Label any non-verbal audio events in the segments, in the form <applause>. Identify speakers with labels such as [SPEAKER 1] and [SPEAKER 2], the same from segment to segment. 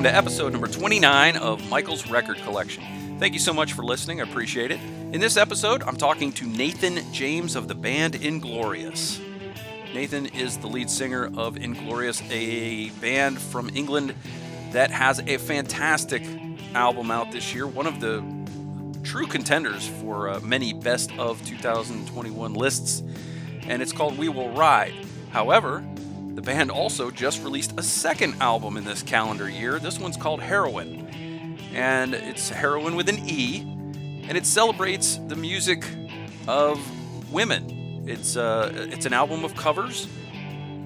[SPEAKER 1] Welcome to episode number 29 of Michael's Record Collection. Thank you so much for listening. I appreciate it. In this episode, I'm talking to Nathan James of the band Inglorious. Nathan is the lead singer of Inglorious, a band from England that has a fantastic album out this year, one of the true contenders for uh, many best of 2021 lists, and it's called We Will Ride. However, the band also just released a second album in this calendar year. This one's called Heroine, and it's Heroine with an E, and it celebrates the music of women. It's uh, it's an album of covers,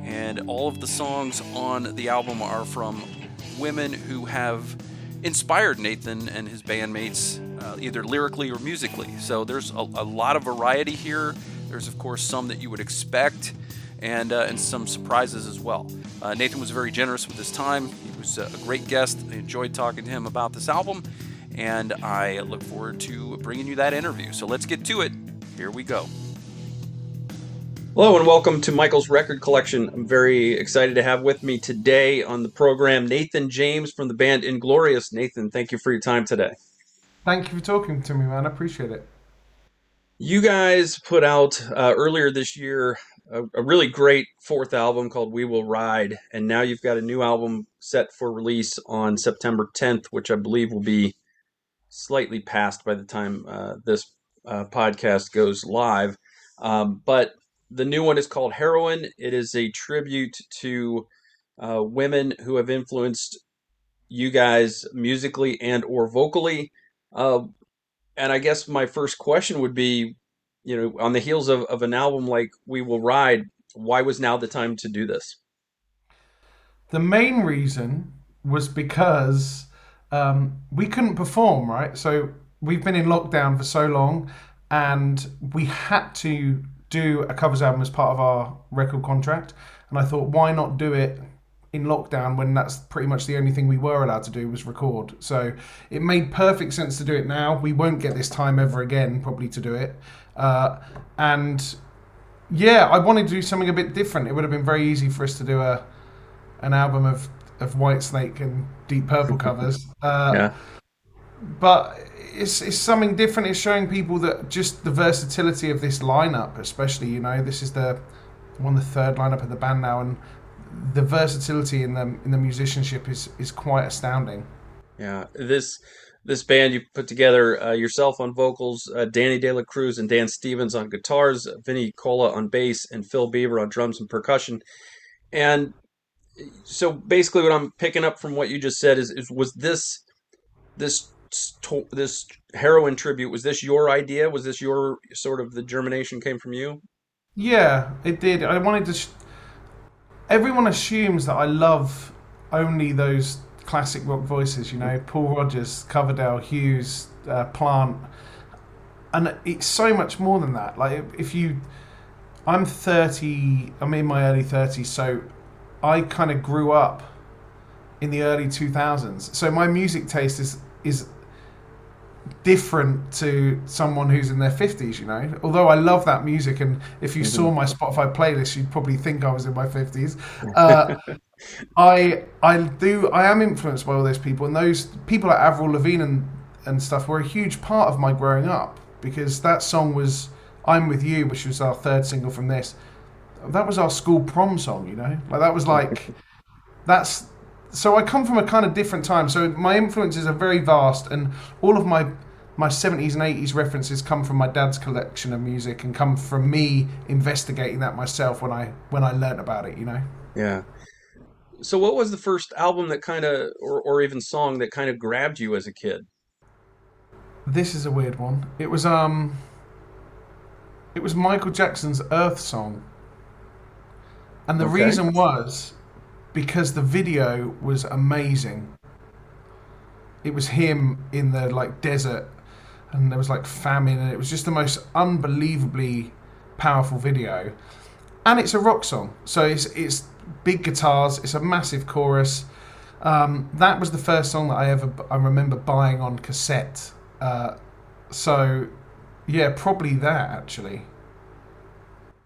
[SPEAKER 1] and all of the songs on the album are from women who have inspired Nathan and his bandmates, uh, either lyrically or musically. So there's a, a lot of variety here. There's of course some that you would expect and, uh, and some surprises as well. Uh, Nathan was very generous with his time. He was a great guest. I enjoyed talking to him about this album, and I look forward to bringing you that interview. So let's get to it. Here we go. Hello and welcome to Michael's Record Collection. I'm very excited to have with me today on the program Nathan James from the band Inglorious. Nathan, thank you for your time today.
[SPEAKER 2] Thank you for talking to me, man. I appreciate it.
[SPEAKER 1] You guys put out uh, earlier this year a, a, really great fourth album called We Will Ride, and now you've got a new album set for release on September 10th, which I believe will be slightly past by the time uh, this uh, podcast goes live. Um, but the new one is called Heroine. It is a tribute to uh, women who have influenced you guys musically and or vocally. Uh, and I guess my first question would be you know, on the heels of, of an album like We Will Ride, why was now the time to do this?
[SPEAKER 2] The main reason was because um, we couldn't perform, right? So we've been in lockdown for so long, and we had to do a covers album as part of our record contract. And I thought, why not do it in lockdown when that's pretty much the only thing we were allowed to do was record. So it made perfect sense to do it now. We won't get this time ever again, probably, to do it. Uh, and yeah, I wanted to do something a bit different. It would have been very easy for us to do a an album of of Whitesnake and Deep Purple covers. Uh, yeah. But it's it's something different. It's showing people that just the versatility of this lineup, especially you know, this is the one the third lineup of the band now, and the versatility in the in the musicianship is is quite astounding.
[SPEAKER 1] Yeah, this this band you put together uh, yourself on vocals, uh, Danny De La Cruz and Dan Stevens on guitars, Vinny Colla on bass, and Phil Beaver on drums and percussion. And so basically, what I'm picking up from what you just said is, is was this this this Heroine tribute was this your idea? Was this your sort of the germination came from you?
[SPEAKER 2] Yeah, it did. I wanted to. Everyone assumes that I love only those classic rock voices, you know, Paul Rodgers, Coverdale, Hughes, uh, Plant, and it's so much more than that. Like if you, I'm 30, I'm in my early 30s, so I kind of grew up in the early 2000s. So my music taste is is different to someone who's in their 50s you know although i love that music and if you mm-hmm. saw my spotify playlist you'd probably think i was in my 50s <laughs> uh, I I do I am influenced by all those people, and those people like Avril Lavigne and and stuff were a huge part of my growing up because that song was "I'm with You," which was our third single from this. That was our school prom song, you know. Like that was like <laughs> that's so I come from a kind of different time. So my influences are very vast, and all of my my 70s and 80s references come from my dad's collection of music and come from me investigating that myself when I when I learned about it, you know.
[SPEAKER 1] Yeah. So, what was the first album that kind of, or, or even song that kind of grabbed you as a kid?
[SPEAKER 2] This is a weird one. It was um, it was Michael Jackson's Earth song, and the okay. reason was because the video was amazing. It was him in the like desert, and there was like famine, and it was just the most unbelievably powerful video. And it's a rock song, so it's it's big guitars. It's a massive chorus. Um, that was the first song that I ever I remember buying on cassette. Uh, so, yeah, probably that actually.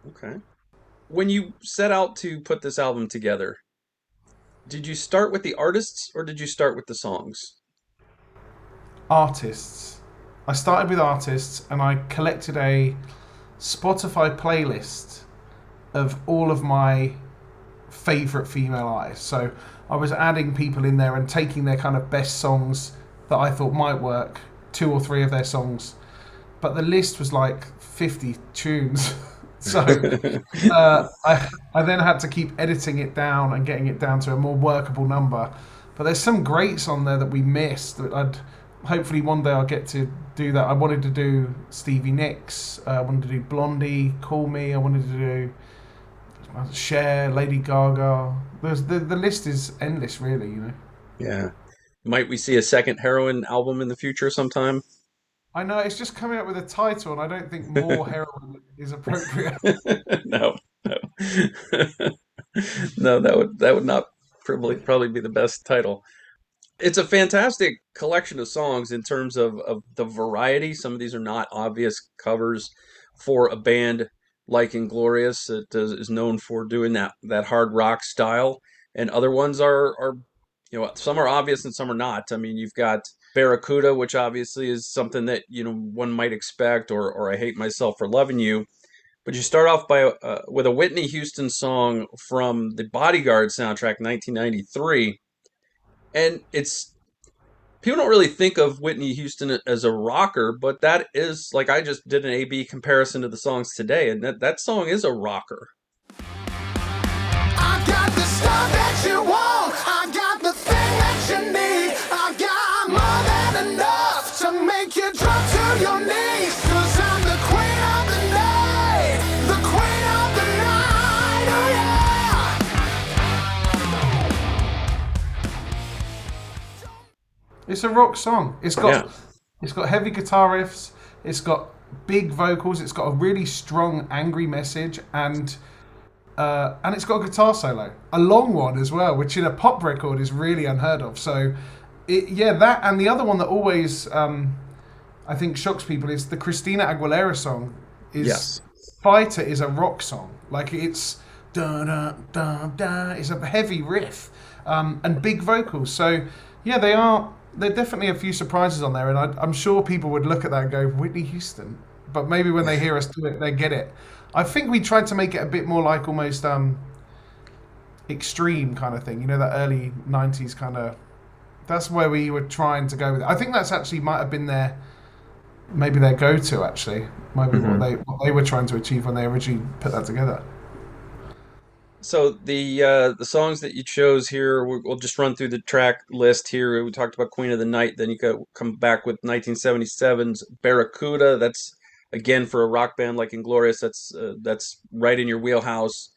[SPEAKER 1] Okay. When you set out to put this album together, did you start with the artists or did you start with the songs?
[SPEAKER 2] Artists. I started with artists and I collected a Spotify playlist of all of my favorite female artists. So I was adding people in there and taking their kind of best songs that I thought might work, two or three of their songs. But the list was like 50 tunes. <laughs> <laughs> so uh, I, I then had to keep editing it down and getting it down to a more workable number. But there's some greats on there that we missed that I'd hopefully one day I'll get to do that. I wanted to do Stevie Nicks, uh, I wanted to do Blondie, Call Me, I wanted to do Cher, Lady Gaga. There's, the the list is endless, really. You know.
[SPEAKER 1] Yeah. Might we see a second Heroine album in the future sometime?
[SPEAKER 2] I know it's just coming up with a title, and I don't think more <laughs> heroin is appropriate. <laughs>
[SPEAKER 1] no, no, <laughs> no. That would that would not probably probably be the best title. It's a fantastic collection of songs in terms of, of the variety. Some of these are not obvious covers for a band like Inglorious that uh, is known for doing that that hard rock style, and other ones are are you know some are obvious and some are not. I mean, you've got Barracuda, which obviously is something that you know one might expect, or or I hate myself for loving you. But you start off by uh, with a Whitney Houston song from the Bodyguard soundtrack, 1993, and it's people don't really think of Whitney Houston as a rocker, but that is like I just did an A B comparison to the songs today, and that, that song is a rocker.
[SPEAKER 2] It's a rock song. It's got yeah. it's got heavy guitar riffs. It's got big vocals. It's got a really strong, angry message, and uh, and it's got a guitar solo, a long one as well, which in a pop record is really unheard of. So, it, yeah, that and the other one that always um, I think shocks people is the Christina Aguilera song. Is yes. Fighter is a rock song. Like it's da da da da. It's a heavy riff um, and big vocals. So yeah, they are there are definitely a few surprises on there, and I, am sure people would look at that and go Whitney Houston, but maybe when they hear us do it, they get it. I think we tried to make it a bit more like almost um, extreme kind of thing, you know, that early '90s kind of. That's where we were trying to go with it. I think that's actually might have been their, maybe their go-to actually, maybe mm-hmm. what they what they were trying to achieve when they originally put that together.
[SPEAKER 1] So the uh, the songs that you chose here, we'll just run through the track list here. We talked about Queen of the Night. Then you could come back with 1977's Barracuda. That's again for a rock band like Inglorious. That's uh, that's right in your wheelhouse.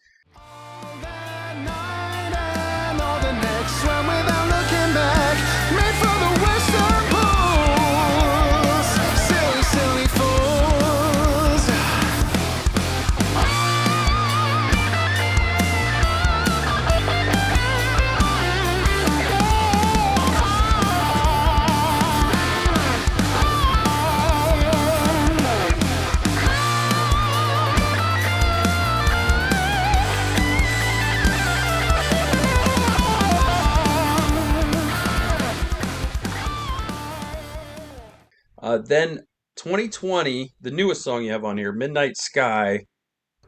[SPEAKER 1] Then 2020, the newest song you have on here, Midnight Sky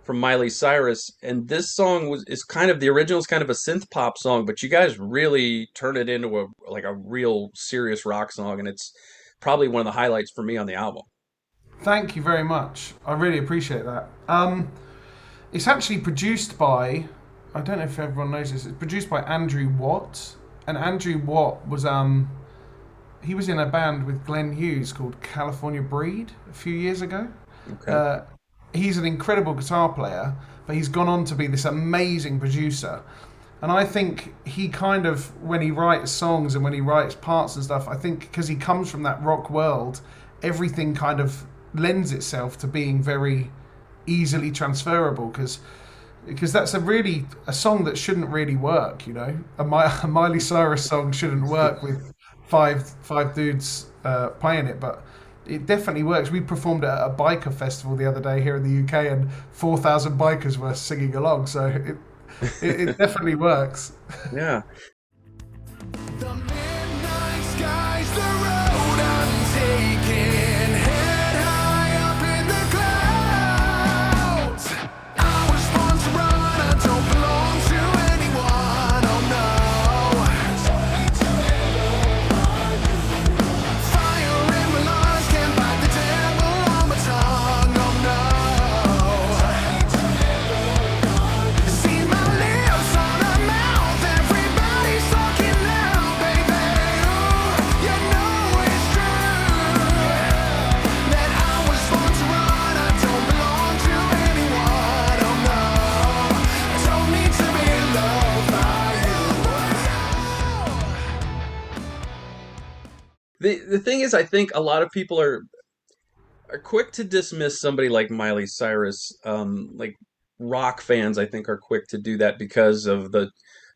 [SPEAKER 1] from Miley Cyrus, and this song was is kind of the original is kind of a synth pop song, but you guys really turn it into a like a real serious rock song, and it's probably one of the highlights for me on the album.
[SPEAKER 2] Thank you very much. I really appreciate that. Um, it's actually produced by I don't know if everyone knows this. It's produced by Andrew Watt, and Andrew Watt was um he was in a band with Glenn Hughes called California Breed a few years ago. Okay. Uh, he's an incredible guitar player, but he's gone on to be this amazing producer. And I think he kind of, when he writes songs and when he writes parts and stuff, I think because he comes from that rock world, everything kind of lends itself to being very easily transferable because because that's a really a song that shouldn't really work you know a, My, <laughs> a miley cyrus song shouldn't work with five five dudes uh, playing it, but it definitely works. We performed at a biker festival the other day here in the UK, and four thousand bikers were singing along. So it, it, it <laughs> definitely works.
[SPEAKER 1] Yeah. The the thing is, I think a lot of people are are quick to dismiss somebody like Miley Cyrus. Um, like rock fans, I think, are quick to do that because of the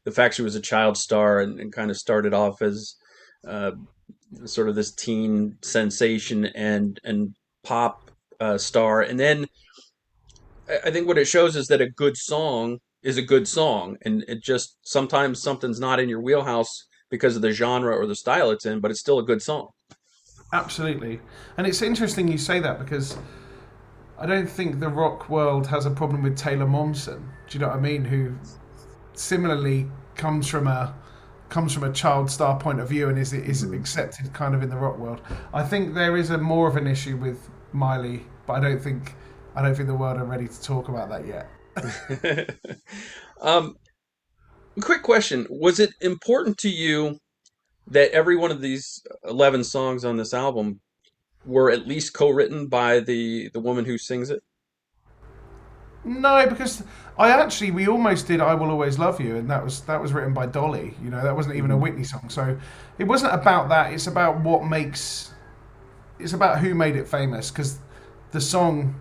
[SPEAKER 1] the fact she was a child star and, and kind of started off as uh, sort of this teen sensation and and pop uh, star, and then I think what it shows is that a good song is a good song, and it just sometimes something's not in your wheelhouse because of the genre or the style it's in, but it's still a good song.
[SPEAKER 2] Absolutely, and it's interesting you say that because I don't think the rock world has a problem with Taylor Momsen. Do you know what I mean? Who similarly comes from a comes from a child star point of view and is is mm. accepted kind of in the rock world. I think there is a more of an issue with Miley, but I don't think I don't think the world are ready to talk about that
[SPEAKER 1] yet. <laughs> um, quick question: Was it important to you that every one of these eleven songs on this album were at least co-written by the the woman who sings it?
[SPEAKER 2] No, because I actually we almost did "I Will Always Love You," and that was that was written by Dolly. You know, that wasn't even a mm-hmm. Whitney song, so it wasn't about that. It's about what makes. It's about who made it famous because the song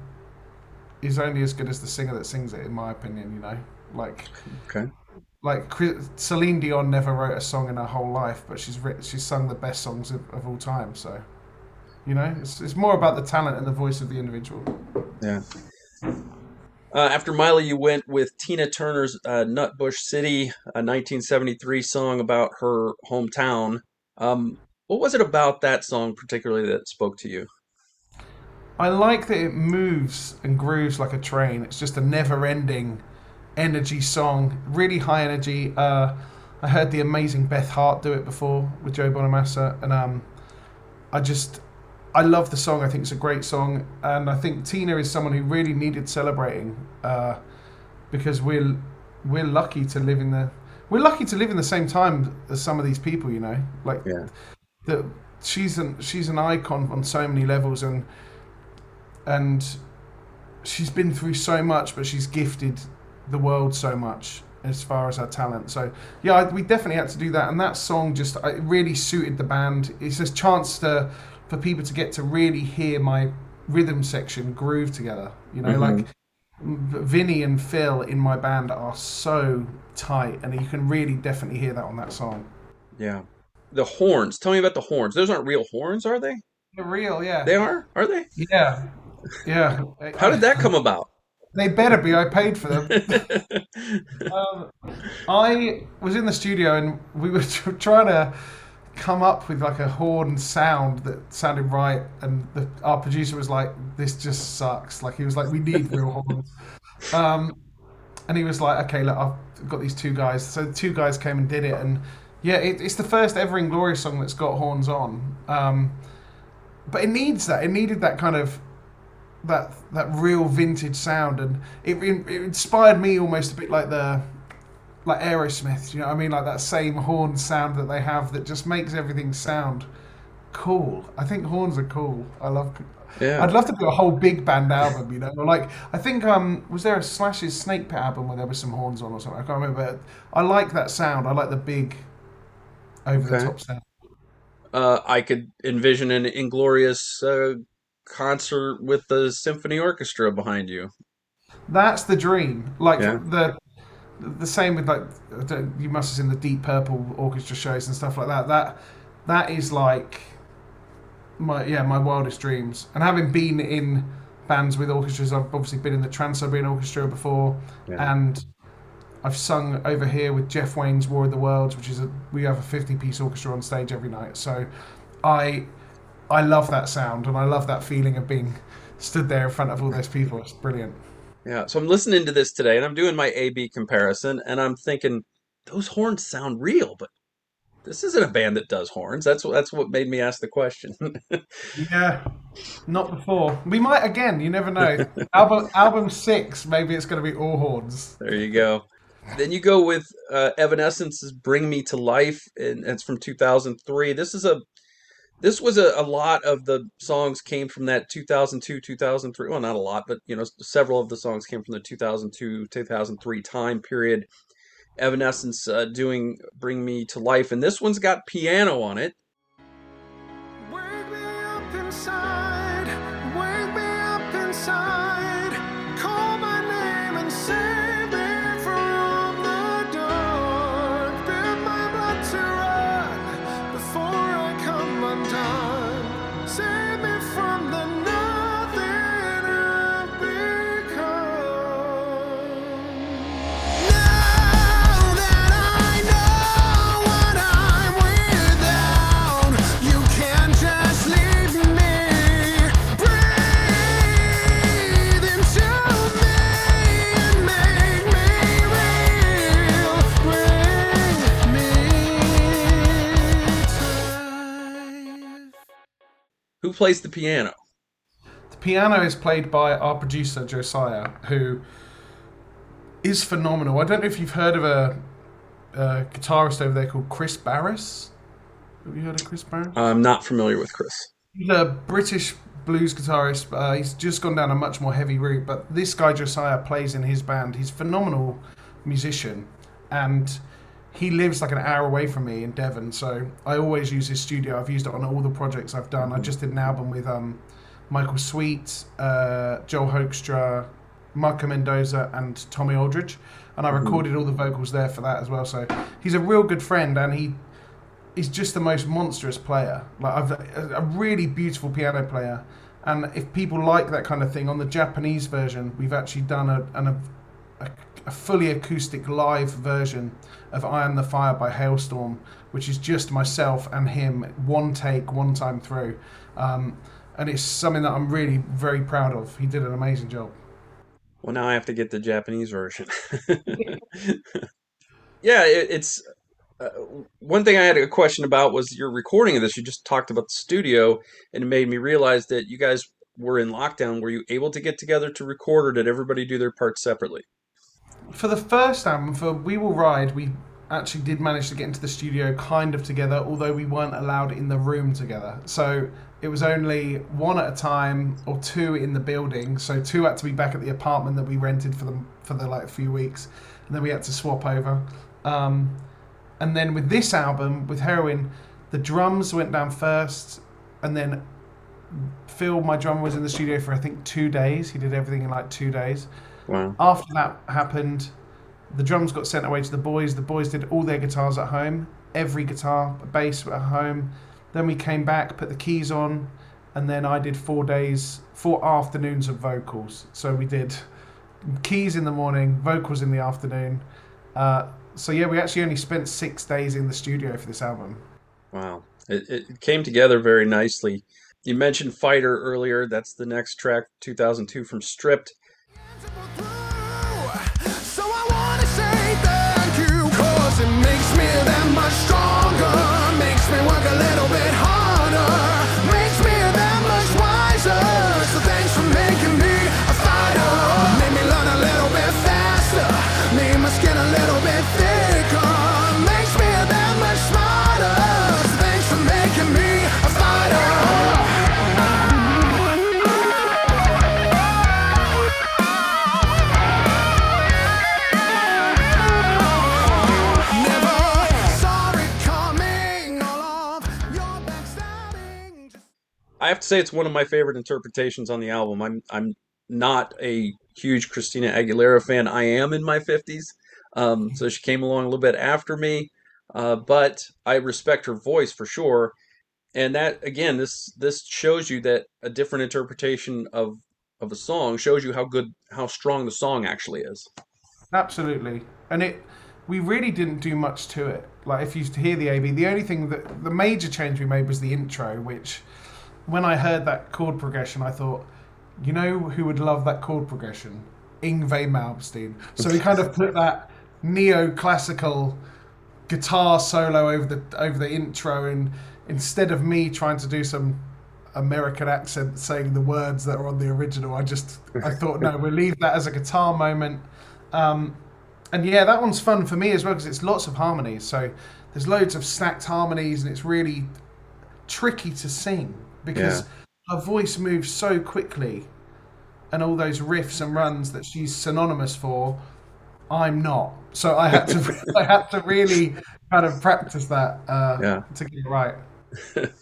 [SPEAKER 2] is only as good as the singer that sings it, in my opinion. You know, like
[SPEAKER 1] okay,
[SPEAKER 2] like Celine Dion never wrote a song in her whole life, but she's written, she's sung the best songs of, of all time. So, you know, it's it's more about the talent and the voice of the individual.
[SPEAKER 1] Yeah. Uh, after Miley, you went with Tina Turner's uh, Nutbush City, a 1973 song about her hometown. Um, what was it about that song particularly that spoke to you?
[SPEAKER 2] I like that it moves and grooves like a train. It's just a never-ending energy song, really high energy. Uh, I heard the amazing Beth Hart do it before with Joe Bonamassa, and um, I just I love the song. I think it's a great song, and I think Tina is someone who really needed celebrating uh, because we're we're lucky to live in the we're lucky to live in the same time as some of these people. You know, like
[SPEAKER 1] yeah.
[SPEAKER 2] that she's an she's an icon on so many levels, and and she's been through so much, but she's gifted the world so much as far as our talent. So yeah, we definitely had to do that, and that song just it really suited the band. It's a chance to for people to get to really hear my rhythm section groove together. You know, mm-hmm. like Vinny and Phil in my band are so tight, and you can really definitely hear that on that song.
[SPEAKER 1] Yeah, the horns. Tell me about the horns. Those aren't real horns, are they?
[SPEAKER 2] They're real, yeah.
[SPEAKER 1] They are, are they?
[SPEAKER 2] Yeah, yeah.
[SPEAKER 1] How did that come about?
[SPEAKER 2] They better be. I paid for them. <laughs> um, I was in the studio and we were trying to come up with like a horn sound that sounded right, and the, our producer was like, "This just sucks." Like he was like, "We need real horns." Um, and he was like, "Okay, look, I've got these two guys." So the two guys came and did it, and yeah, it, it's the first ever Inglorious song that's got horns on. Um, but it needs that. It needed that kind of that that real vintage sound, and it, it inspired me almost a bit like the like Aerosmith. You know what I mean? Like that same horn sound that they have that just makes everything sound cool. I think horns are cool. I love. Yeah. I'd love to do a whole big band album, you know. Like I think um was there a Slash's Snake Pit album where there was some horns on or something? I can't remember. I like that sound. I like the big over okay. the top sound.
[SPEAKER 1] Uh, I could envision an inglorious uh, concert with the symphony orchestra behind you.
[SPEAKER 2] That's the dream. Like yeah. the the same with like you must have seen the Deep Purple orchestra shows and stuff like that. That that is like my yeah my wildest dreams. And having been in bands with orchestras, I've obviously been in the Trans Siberian Orchestra before, yeah. and I've sung over here with Jeff Wayne's War of the Worlds, which is a we have a fifty piece orchestra on stage every night. So I I love that sound and I love that feeling of being stood there in front of all those people. It's brilliant.
[SPEAKER 1] Yeah. So I'm listening to this today and I'm doing my A B comparison and I'm thinking those horns sound real, but this isn't a band that does horns. That's what that's what made me ask the question. <laughs>
[SPEAKER 2] yeah, not before. We might again. You never know. <laughs> album album six, maybe it's going to be all horns.
[SPEAKER 1] There you go. Then you go with uh, Evanescence's "Bring Me to Life," and it's from 2003. This is a this was a, a lot of the songs came from that 2002 2003 well not a lot but you know several of the songs came from the 2002 2003 time period. Evanescence uh, doing bring me to life and this one's got piano on it plays the piano?
[SPEAKER 2] The piano is played by our producer Josiah, who is phenomenal. I don't know if you've heard of a, a guitarist over there called Chris Barris. Have you heard of Chris Barris?
[SPEAKER 1] I'm not familiar with Chris.
[SPEAKER 2] He's a British blues guitarist. Uh, he's just gone down a much more heavy route, but this guy Josiah plays in his band. He's a phenomenal musician, and he lives like an hour away from me in Devon. So I always use his studio. I've used it on all the projects I've done. I just did an album with um, Michael Sweet, uh, Joel Hoekstra, Marco Mendoza, and Tommy Aldridge, and I recorded all the vocals there for that as well. So he's a real good friend, and he is just the most monstrous player. Like I've a really beautiful piano player, and if people like that kind of thing, on the Japanese version, we've actually done a an, a, a fully acoustic live version of I Am the Fire" by Halestorm, which is just myself and him, one take, one time through, um, and it's something that I'm really very proud of. He did an amazing job.
[SPEAKER 1] Well, now I have to get the Japanese version. <laughs> yeah, it, it's uh, one thing I had a question about was your recording of this. You just talked about the studio, and it made me realize that you guys were in lockdown. Were you able to get together to record, or did everybody do their parts separately?
[SPEAKER 2] For the first album, for We Will Ride, we actually did manage to get into the studio kind of together, although we weren't allowed in the room together. So it was only one at a time or two in the building. So two had to be back at the apartment that we rented for them for the like few weeks, and then we had to swap over. Um, and then with this album, with Heroine, the drums went down first, and then Phil, my drummer, was in the studio for I think two days. He did everything in like two days.
[SPEAKER 1] Wow.
[SPEAKER 2] After that happened, the drums got sent away to the boys. The boys did all their guitars at home, every guitar, bass at home. Then we came back, put the keys on, and then I did four days, four afternoons of vocals. So we did keys in the morning, vocals in the afternoon. Uh, so yeah, we actually only spent six days in the studio for this album.
[SPEAKER 1] Wow, it, it came together very nicely. You mentioned Fighter earlier. That's the next track, 2002 from Stripped.
[SPEAKER 3] Much stronger. Makes me work a little bit harder.
[SPEAKER 1] I have to say it's one of my favorite interpretations on the album. I'm I'm not a huge Christina Aguilera fan. I am in my 50s, um, so she came along a little bit after me, uh, but I respect her voice for sure. And that again, this this shows you that a different interpretation of of a song shows you how good, how strong the song actually is.
[SPEAKER 2] Absolutely, and it. We really didn't do much to it. Like if you hear the AB, the only thing that the major change we made was the intro, which when I heard that chord progression, I thought, you know, who would love that chord progression? Yngwie Malmsteen. So we kind of put that neoclassical guitar solo over the over the intro, and instead of me trying to do some American accent saying the words that are on the original, I just I thought no, we'll leave that as a guitar moment. Um, and yeah, that one's fun for me as well because it's lots of harmonies. So there's loads of stacked harmonies, and it's really tricky to sing because her voice moves so quickly, and all those riffs and runs that she's synonymous for. I'm not, so I had to <laughs> I had to really kind of practice that uh,
[SPEAKER 1] Yeah.
[SPEAKER 2] to get it right. <laughs>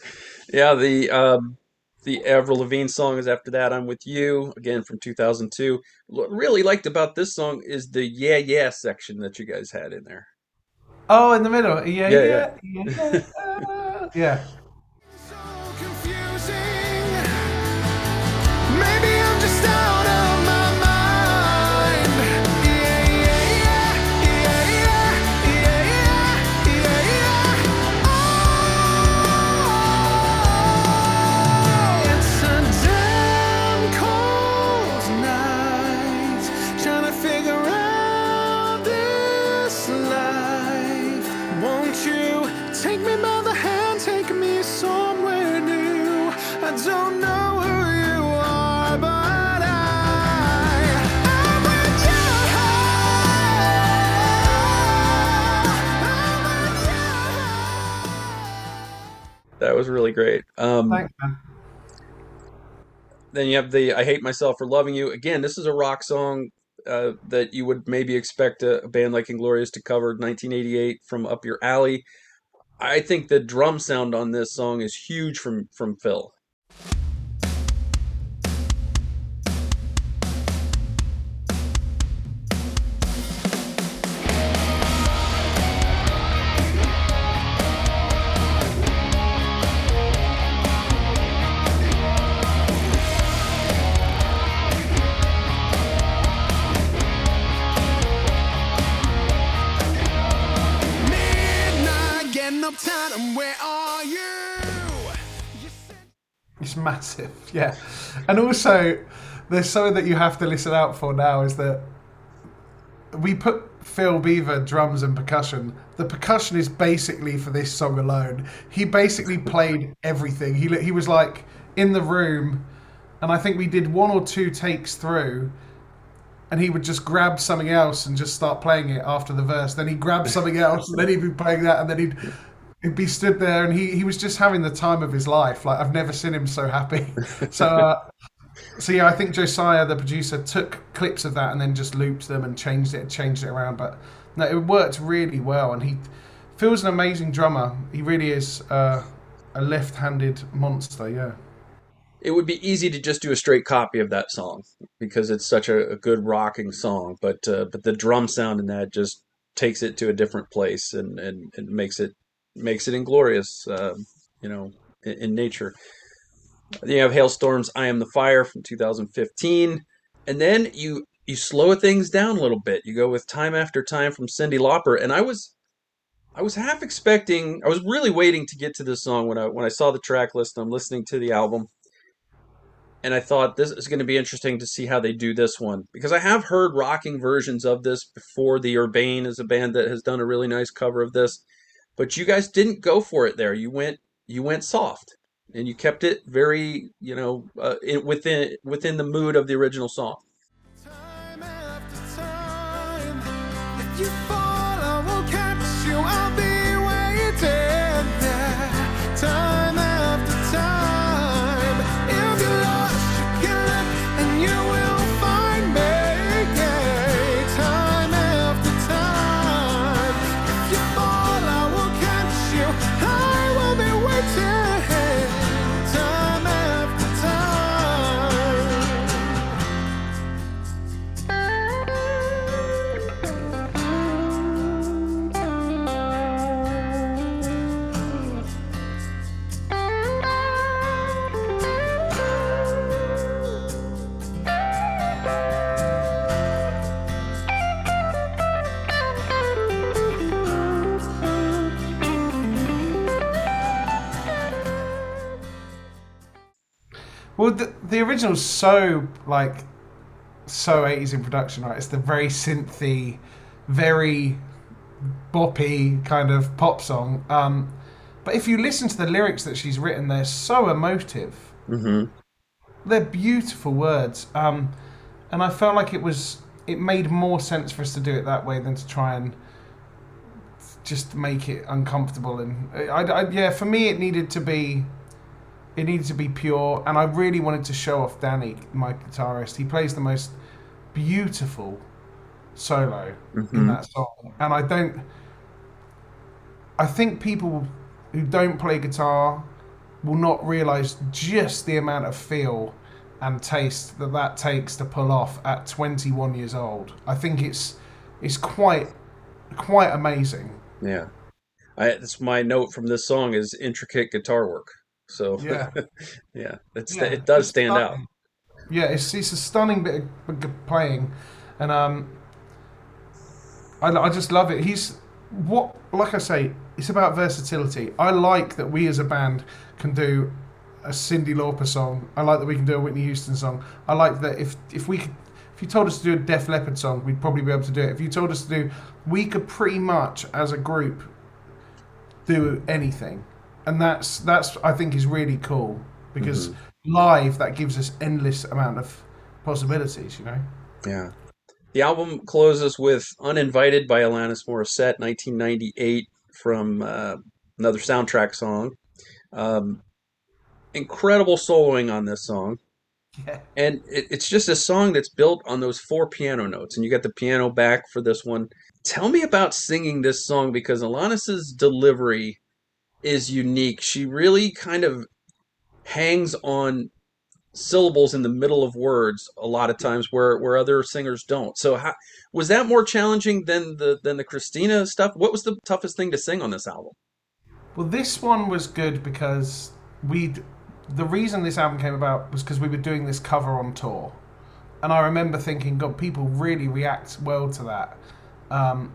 [SPEAKER 1] Yeah, the um, the Avril Lavigne song is after that. I'm with you again from 2002. What really liked about this song is the yeah yeah section that you guys had in there.
[SPEAKER 2] Oh, in the middle, yeah,
[SPEAKER 1] Yeah,
[SPEAKER 2] yeah, yeah, yeah. yeah. <laughs>
[SPEAKER 1] was really great. Um, then you have the "I Hate Myself for Loving You." Again, this is a rock song uh, that you would maybe expect a, a band like Inglorious to cover 1988 from up your alley. I think the drum sound on this song is huge from from Phil.
[SPEAKER 2] Massive, <laughs> yeah. And also, there's something that you have to listen out for now is that we put Phil Beaver drums and percussion. The percussion is basically for this song alone. He basically played everything. He he was like in the room, and I think we did one or two takes through. And he would just grab something else and just start playing it after the verse. Then he'd grab something else, and then he'd be playing that, and then he'd he'd be stood there, and he, he was just having the time of his life. Like I've never seen him so happy. <laughs> So uh, so yeah, I think Josiah, the producer, took clips of that and then just looped them and changed it, changed it around. But no, it worked really well, and he feels an amazing drummer. He really is uh, a left-handed monster. Yeah.
[SPEAKER 1] It would be easy to just do a straight copy of that song because it's such a, a good rocking song, but uh, but the drum sound in that just takes it to a different place and and, and makes it makes it inglorious, uh, you know, in, in nature. Then you have Halestorm's, I Am the Fire from 2015. And then you you slow things down a little bit. You go with Time After Time from Cyndi Lauper. And I was I was half expecting I was really waiting to get to this song when I when I saw the track list and I'm listening to the album. And I thought this is going to be interesting to see how they do this one because I have heard rocking versions of this before. The Urbane is a band that has done a really nice cover of this, but you guys didn't go for it there. You went you went soft and you kept it very you know uh, in, within within the mood of the original song.
[SPEAKER 3] Time
[SPEAKER 2] the, original's so like so 80s in production, right? It's the very synthy, very boppy kind of pop song. Um, but if you listen to the lyrics that she's written, they're so emotive.
[SPEAKER 1] Mm-hmm.
[SPEAKER 2] They're beautiful words. Um, and I felt like it was it made more sense for us to do it that way than to try and just make it uncomfortable. And I, I, yeah, for me, it needed to be it needed to be pure. And I really wanted to show off Danny, my guitarist. He plays the most beautiful solo in
[SPEAKER 1] Mhm.
[SPEAKER 2] that song, and I don't. I think people who don't play guitar will not realize just the amount of feel and taste that that takes to pull off at 21 years old. I think it's it's quite quite amazing.
[SPEAKER 1] Yeah, I, that's my note from this song is intricate guitar work. So
[SPEAKER 2] Yeah. <laughs>
[SPEAKER 1] yeah, it's,
[SPEAKER 2] Yeah,
[SPEAKER 1] it does stand out.
[SPEAKER 2] Yeah, it's it's a stunning bit of playing, and um, I, I just love it. He's what, like I say, it's about versatility. I like that we as a band can do a Cyndi Lauper song. I like that we can do a Whitney Houston song. I like that if if we could, if you told us to do a Def Leppard song, we'd probably be able to do it. If you told us to do, we could pretty much as a group do anything, and that's that's I think is really cool because live that gives us endless amount of possibilities. You know.
[SPEAKER 1] Yeah. The album closes with Uninvited by Alanis Morissette, 1998, from uh, another soundtrack song. Um, incredible soloing on this song. <laughs>
[SPEAKER 2] Yeah.
[SPEAKER 1] And it, it's just a song that's built on those four piano notes, and you got the piano back for this one. Tell me about singing this song because Alanis's delivery is unique. She really kind of hangs on syllables in the middle of words a lot of times where where other singers don't. So how, was that more challenging than the than the Christina stuff? What was the toughest thing to sing on this album?
[SPEAKER 2] Well, this one was good because we. The reason this album came about was because we were doing this cover on tour, and I remember thinking, God, people really react well to that. Um,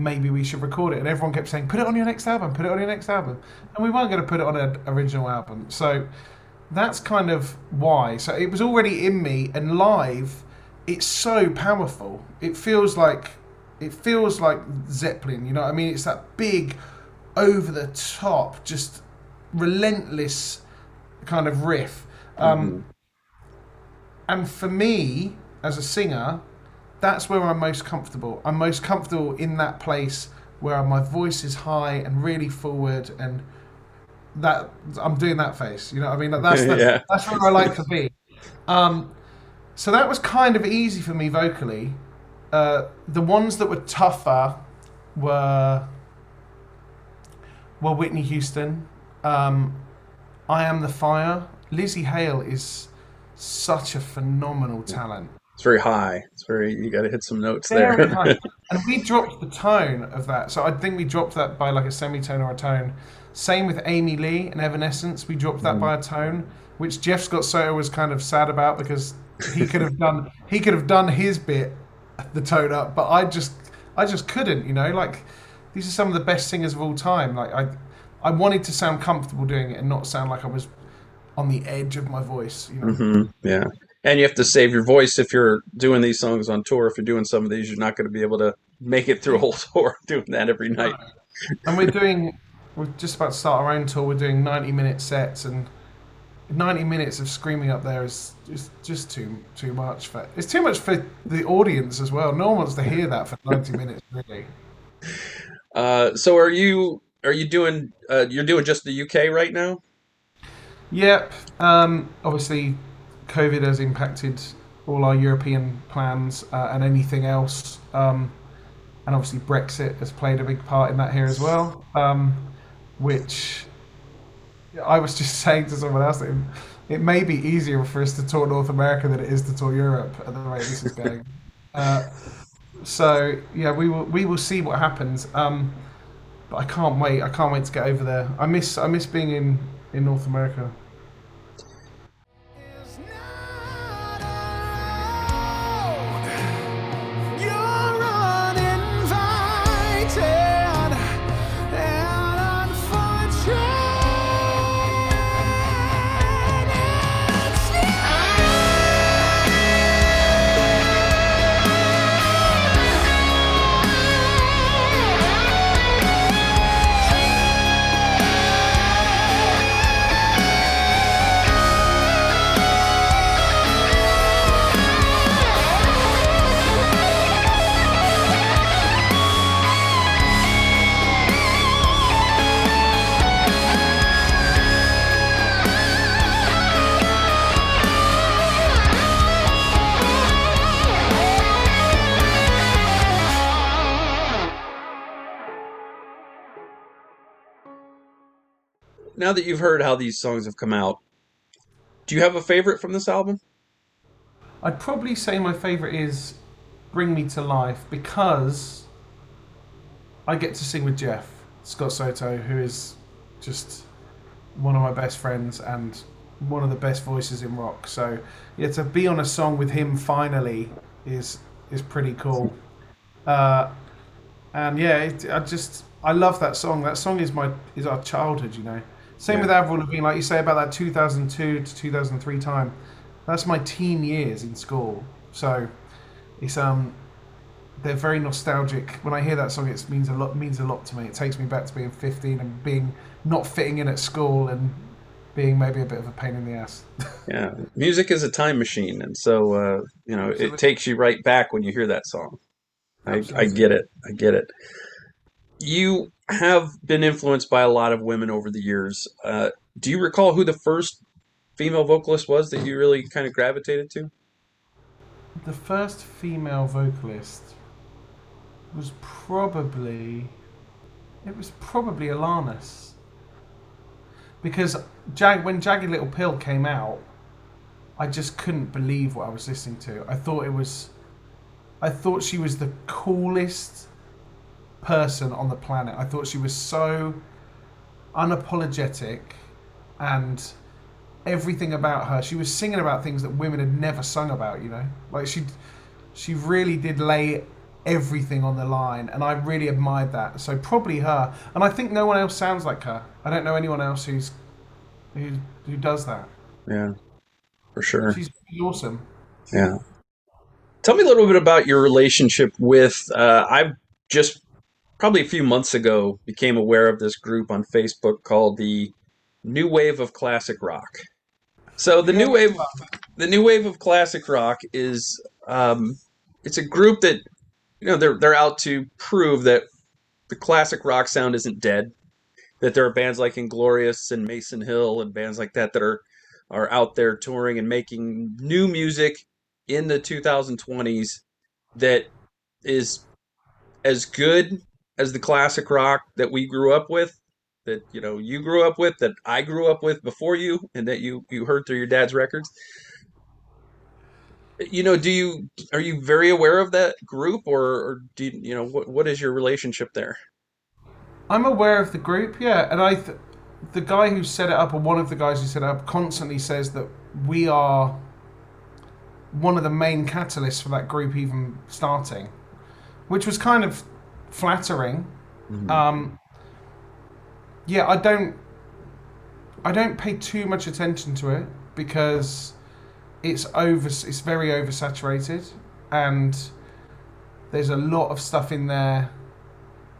[SPEAKER 2] maybe we should record it. And everyone kept saying, put it on your next album, put it on your next album. And we weren't going to put it on an original album. So that's kind of why. So it was already in me, and live, it's so powerful. It feels like. It feels like Zeppelin, you know what I mean? It's that big, over the top, just relentless kind of riff. Um, And for me, as a singer, that's where I'm most comfortable. I'm most comfortable in that place where my voice is high and really forward, and that I'm doing that face. You know what I mean? That's <laughs> the,
[SPEAKER 1] Yeah.
[SPEAKER 2] that's where I like to be. Um, so that was kind of easy for me vocally. Uh, the ones that were tougher were were Whitney Houston. Um, I am the fire. Lzzy Hale is such a phenomenal talent.
[SPEAKER 1] It's very high. It's very you got to hit some notes
[SPEAKER 2] Very
[SPEAKER 1] there.
[SPEAKER 2] high. <laughs> And we dropped the tone of that. So I think we dropped that by like a semitone or a tone. Same with Amy Lee and Evanescence. We dropped that by a tone, which Jeff Scott Soto was kind of sad about because he could have done he could have done his bit, the tone up, but I just I just couldn't. You know, like these are some of the best singers of all time. Like I I wanted to sound comfortable doing it and not sound like I was on the edge of my voice. You know.
[SPEAKER 1] Mhm, Yeah. And you have to save your voice if you're doing these songs on tour. If you're doing some of these, you're not going to be able to make it through a whole <laughs> tour doing that every night.
[SPEAKER 2] and we're doing we're just about to start our own tour we're doing 90 minute sets and 90 minutes of screaming up there is just just too too much for it's too much for the audience as well no one wants to hear that for 90 minutes really
[SPEAKER 1] Uh, so are you are you doing uh, you're doing just the UK right now?
[SPEAKER 2] yep um obviously covid has impacted all our european plans uh, and anything else um and obviously brexit has played a big part in that here as well um which I was just <laughs> saying to someone else that it, it may be easier for us to tour North America than it is to tour Europe at the rate this is going. <laughs> uh, so yeah, we will we will see what happens. Um, but I can't wait. I can't wait to get over there. I miss I miss being in in North America.
[SPEAKER 1] Now that you've heard how these songs have come out, do you have a favorite from this album?
[SPEAKER 2] I'd probably say my favorite is "Bring Me to Life" because I get to sing with Jeff Scott Soto, who is just one of my best friends and one of the best voices in rock. So yeah, to be on a song with him finally is is pretty cool. Uh, and yeah, it, I just I love that song. That song is my is our childhood, you know. Same
[SPEAKER 1] Yeah.
[SPEAKER 2] with Avril Lavigne, like you say about that 2002 to 2003 time. That's my teen years in school. So it's um they're very nostalgic. When I hear that song, it means a lot means a lot to me. It takes me back to being 15 and being not fitting in at school and being maybe a bit of a pain in the ass. <laughs>
[SPEAKER 1] Yeah, music is a time machine, and so uh, you know
[SPEAKER 2] Absolutely.
[SPEAKER 1] it takes you right back when you hear that song. I, I get it. I get it. You have been influenced by a lot of women over the years. Uh, do you recall who the first female vocalist was that you really kind of gravitated to?
[SPEAKER 2] The first female vocalist was probably it was probably Alanis. Because Jag, when Jagged Little Pill came out, I just couldn't believe what I was listening to. I thought it was I thought she was the coolest person on the planet. I thought she was so unapologetic and everything about her. She was singing about things that women had never sung about, you know? Like she she really did lay everything on the line and I really admired that. So probably her. And I think no one else sounds like her. I don't know anyone else who's who who does that.
[SPEAKER 1] Yeah, for sure.
[SPEAKER 2] She's awesome.
[SPEAKER 1] Yeah. Tell me a little bit about your relationship with. Uh, I've just probably a few months ago became aware of this group on Facebook called the New Wave of Classic Rock. So the new wave, the new wave of classic rock is um, it's a group that you know they're they're out to prove that the classic rock sound isn't dead. That there are bands like Inglorious and Mason Hill and bands like that that are are out there touring and making new music in the 2020s that is as good as the classic rock that we grew up with that you know you grew up with that I grew up with before you and that you you heard through your dad's records. You know do you are you very aware of that group or, or do you, you know what what is your relationship there?
[SPEAKER 2] I'm aware of the group, yeah, and I, th- the guy who set it up, or one of the guys who set it up, constantly says that we are one of the main catalysts for that group even starting, which was kind of flattering. Um, yeah, I don't, I don't pay too much attention to it because it's over, it's very oversaturated, and there's a lot of stuff in there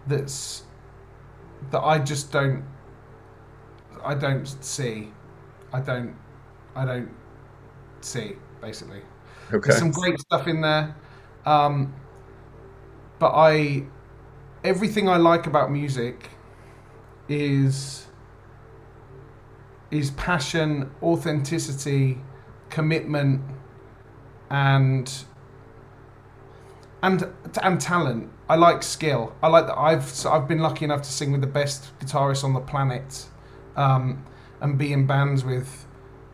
[SPEAKER 2] that's that I just don't I don't see. I don't I don't see basically.
[SPEAKER 1] okay
[SPEAKER 2] There's some great stuff in there. Um, but I everything I like about music is is passion, authenticity, commitment and and and talent. I like skill. I like that. I've I've been lucky enough to sing with the best guitarists on the planet, um, and be in bands with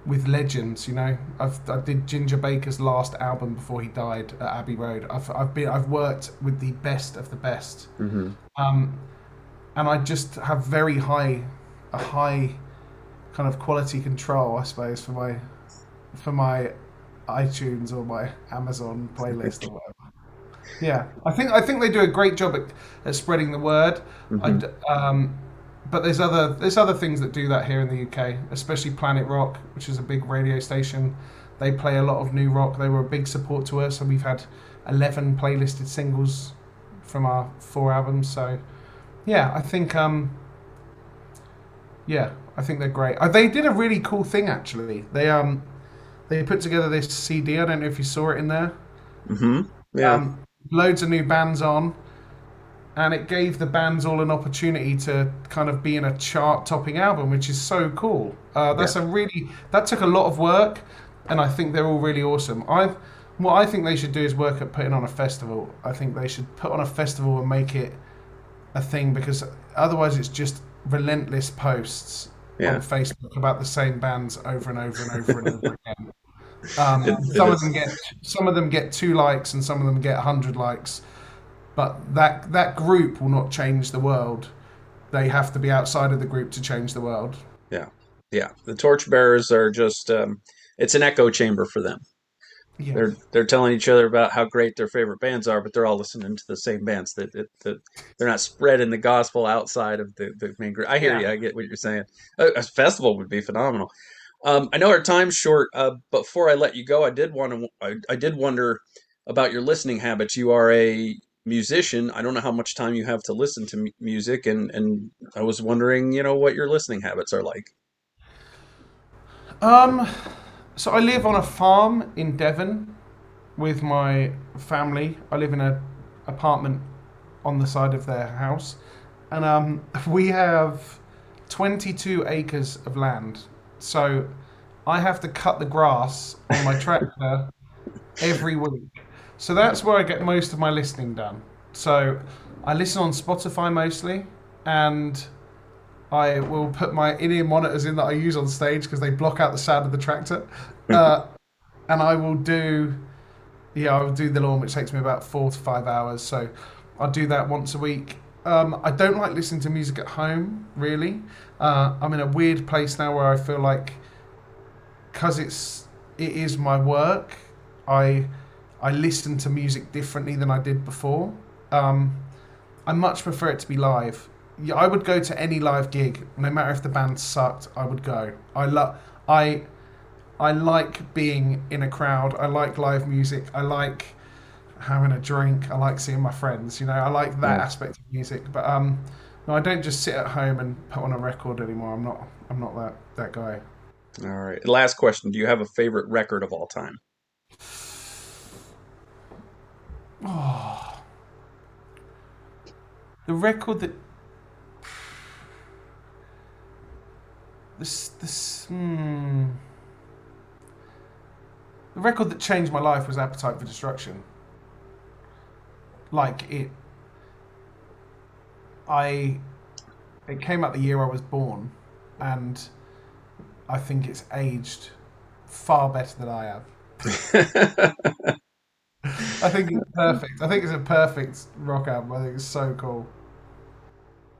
[SPEAKER 2] with legends. You know, I've I did Ginger Baker's last album before he died at Abbey Road. I've I've been I've worked with the best of the best,
[SPEAKER 1] mm-hmm.
[SPEAKER 2] um, and I just have very high a high kind of quality control, I suppose, for my for my iTunes or my Amazon playlist or whatever. Yeah, I think I think they do a great job at, at spreading the word. I d um, but there's other there's other things that do that here in the UK, especially Planet Rock, which is a big radio station. They play a lot of new rock. They were a big support to us, and we've had 11 playlisted singles from our four albums. So, yeah, I think um, yeah, I think they're great. Uh, they did a really cool thing actually. They um, they put together this CD. I don't know if you saw it in there.
[SPEAKER 1] Mm-hmm. yeah
[SPEAKER 2] Um, loads of new bands on, and it gave the bands all an opportunity to kind of be in a chart-topping album, which is so cool. Uh, that's a really that took a lot of work, and I think they're all really awesome. I what I think they should do is work at putting on a festival. I think they should put on a festival and make it a thing because otherwise it's just relentless posts
[SPEAKER 1] Yeah.
[SPEAKER 2] on Facebook about the same bands over and over and over and over <laughs> again. Um, some of them get some of them get two likes and some of them get hundred likes, but that that group will not change the world. They have to be outside of the group to change the world.
[SPEAKER 1] yeah yeah the torchbearers are just um, it's an echo chamber for them
[SPEAKER 2] Yeah,
[SPEAKER 1] they're they're telling each other about how great their favorite bands are, but they're all listening to the same bands. That that, that they're not spreading the gospel outside of the, the main group. I hear
[SPEAKER 2] Yeah.
[SPEAKER 1] you. I get what you're saying. A, a festival would be phenomenal. Um, I know our time's short. Uh, but before I let you go, I did want to. I, I did wonder about your listening habits. You are a musician. I don't know how much time you have to listen to mu- music, and and I was wondering, you know, what your listening habits are like.
[SPEAKER 2] Um, so I live on a farm in Devon with my family. I live in a apartment on the side of their house, and um, <laughs> we have 22 acres of land. So I have to cut the grass on my tractor <laughs> every week. So that's where I get most of my listening done. So I listen on Spotify mostly, and I will put my in-ear monitors in that I use on stage because they block out the sound of the tractor. <laughs> Uh, and I will do, yeah, I will do the lawn, which takes me about four to five hours. So I'll do that once a week. Um, I don't like listening to music at home, really. Uh, I'm in a weird place now where I feel like, because it's it is my work, I I listen to music differently than I did before. Um, I much prefer it to be live. Yeah, I would go to any live gig, no matter if the band sucked. I would go. I love. I I like being in a crowd. I like live music. I like having a drink. I like seeing my friends. You know, I like that
[SPEAKER 4] Yeah.
[SPEAKER 2] aspect of music. But um, no, I don't just sit at home and put on a record anymore. I'm not. I'm not that that guy.
[SPEAKER 4] All right. Last question. Do you have a favorite record of all time?
[SPEAKER 2] The record that this this hmm. The record that changed my life was Appetite for Destruction. Like it I it came out the year I was born and I think it's aged far better than I have. <laughs> I think it's perfect. I think it's a perfect rock album. I think it's so cool.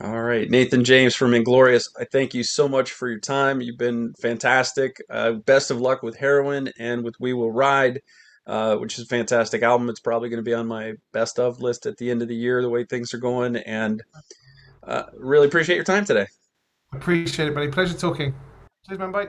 [SPEAKER 4] All right, Nathan James from Inglorious. I thank you so much for your time. You've been fantastic. Uh, best of luck with Heroine and with We Will Ride, uh, which is a fantastic album. It's probably going to be on my best of list at the end of the year, the way things are going. And uh, really appreciate your time today.
[SPEAKER 2] Appreciate it, buddy. Pleasure talking. Cheers, man. Bye.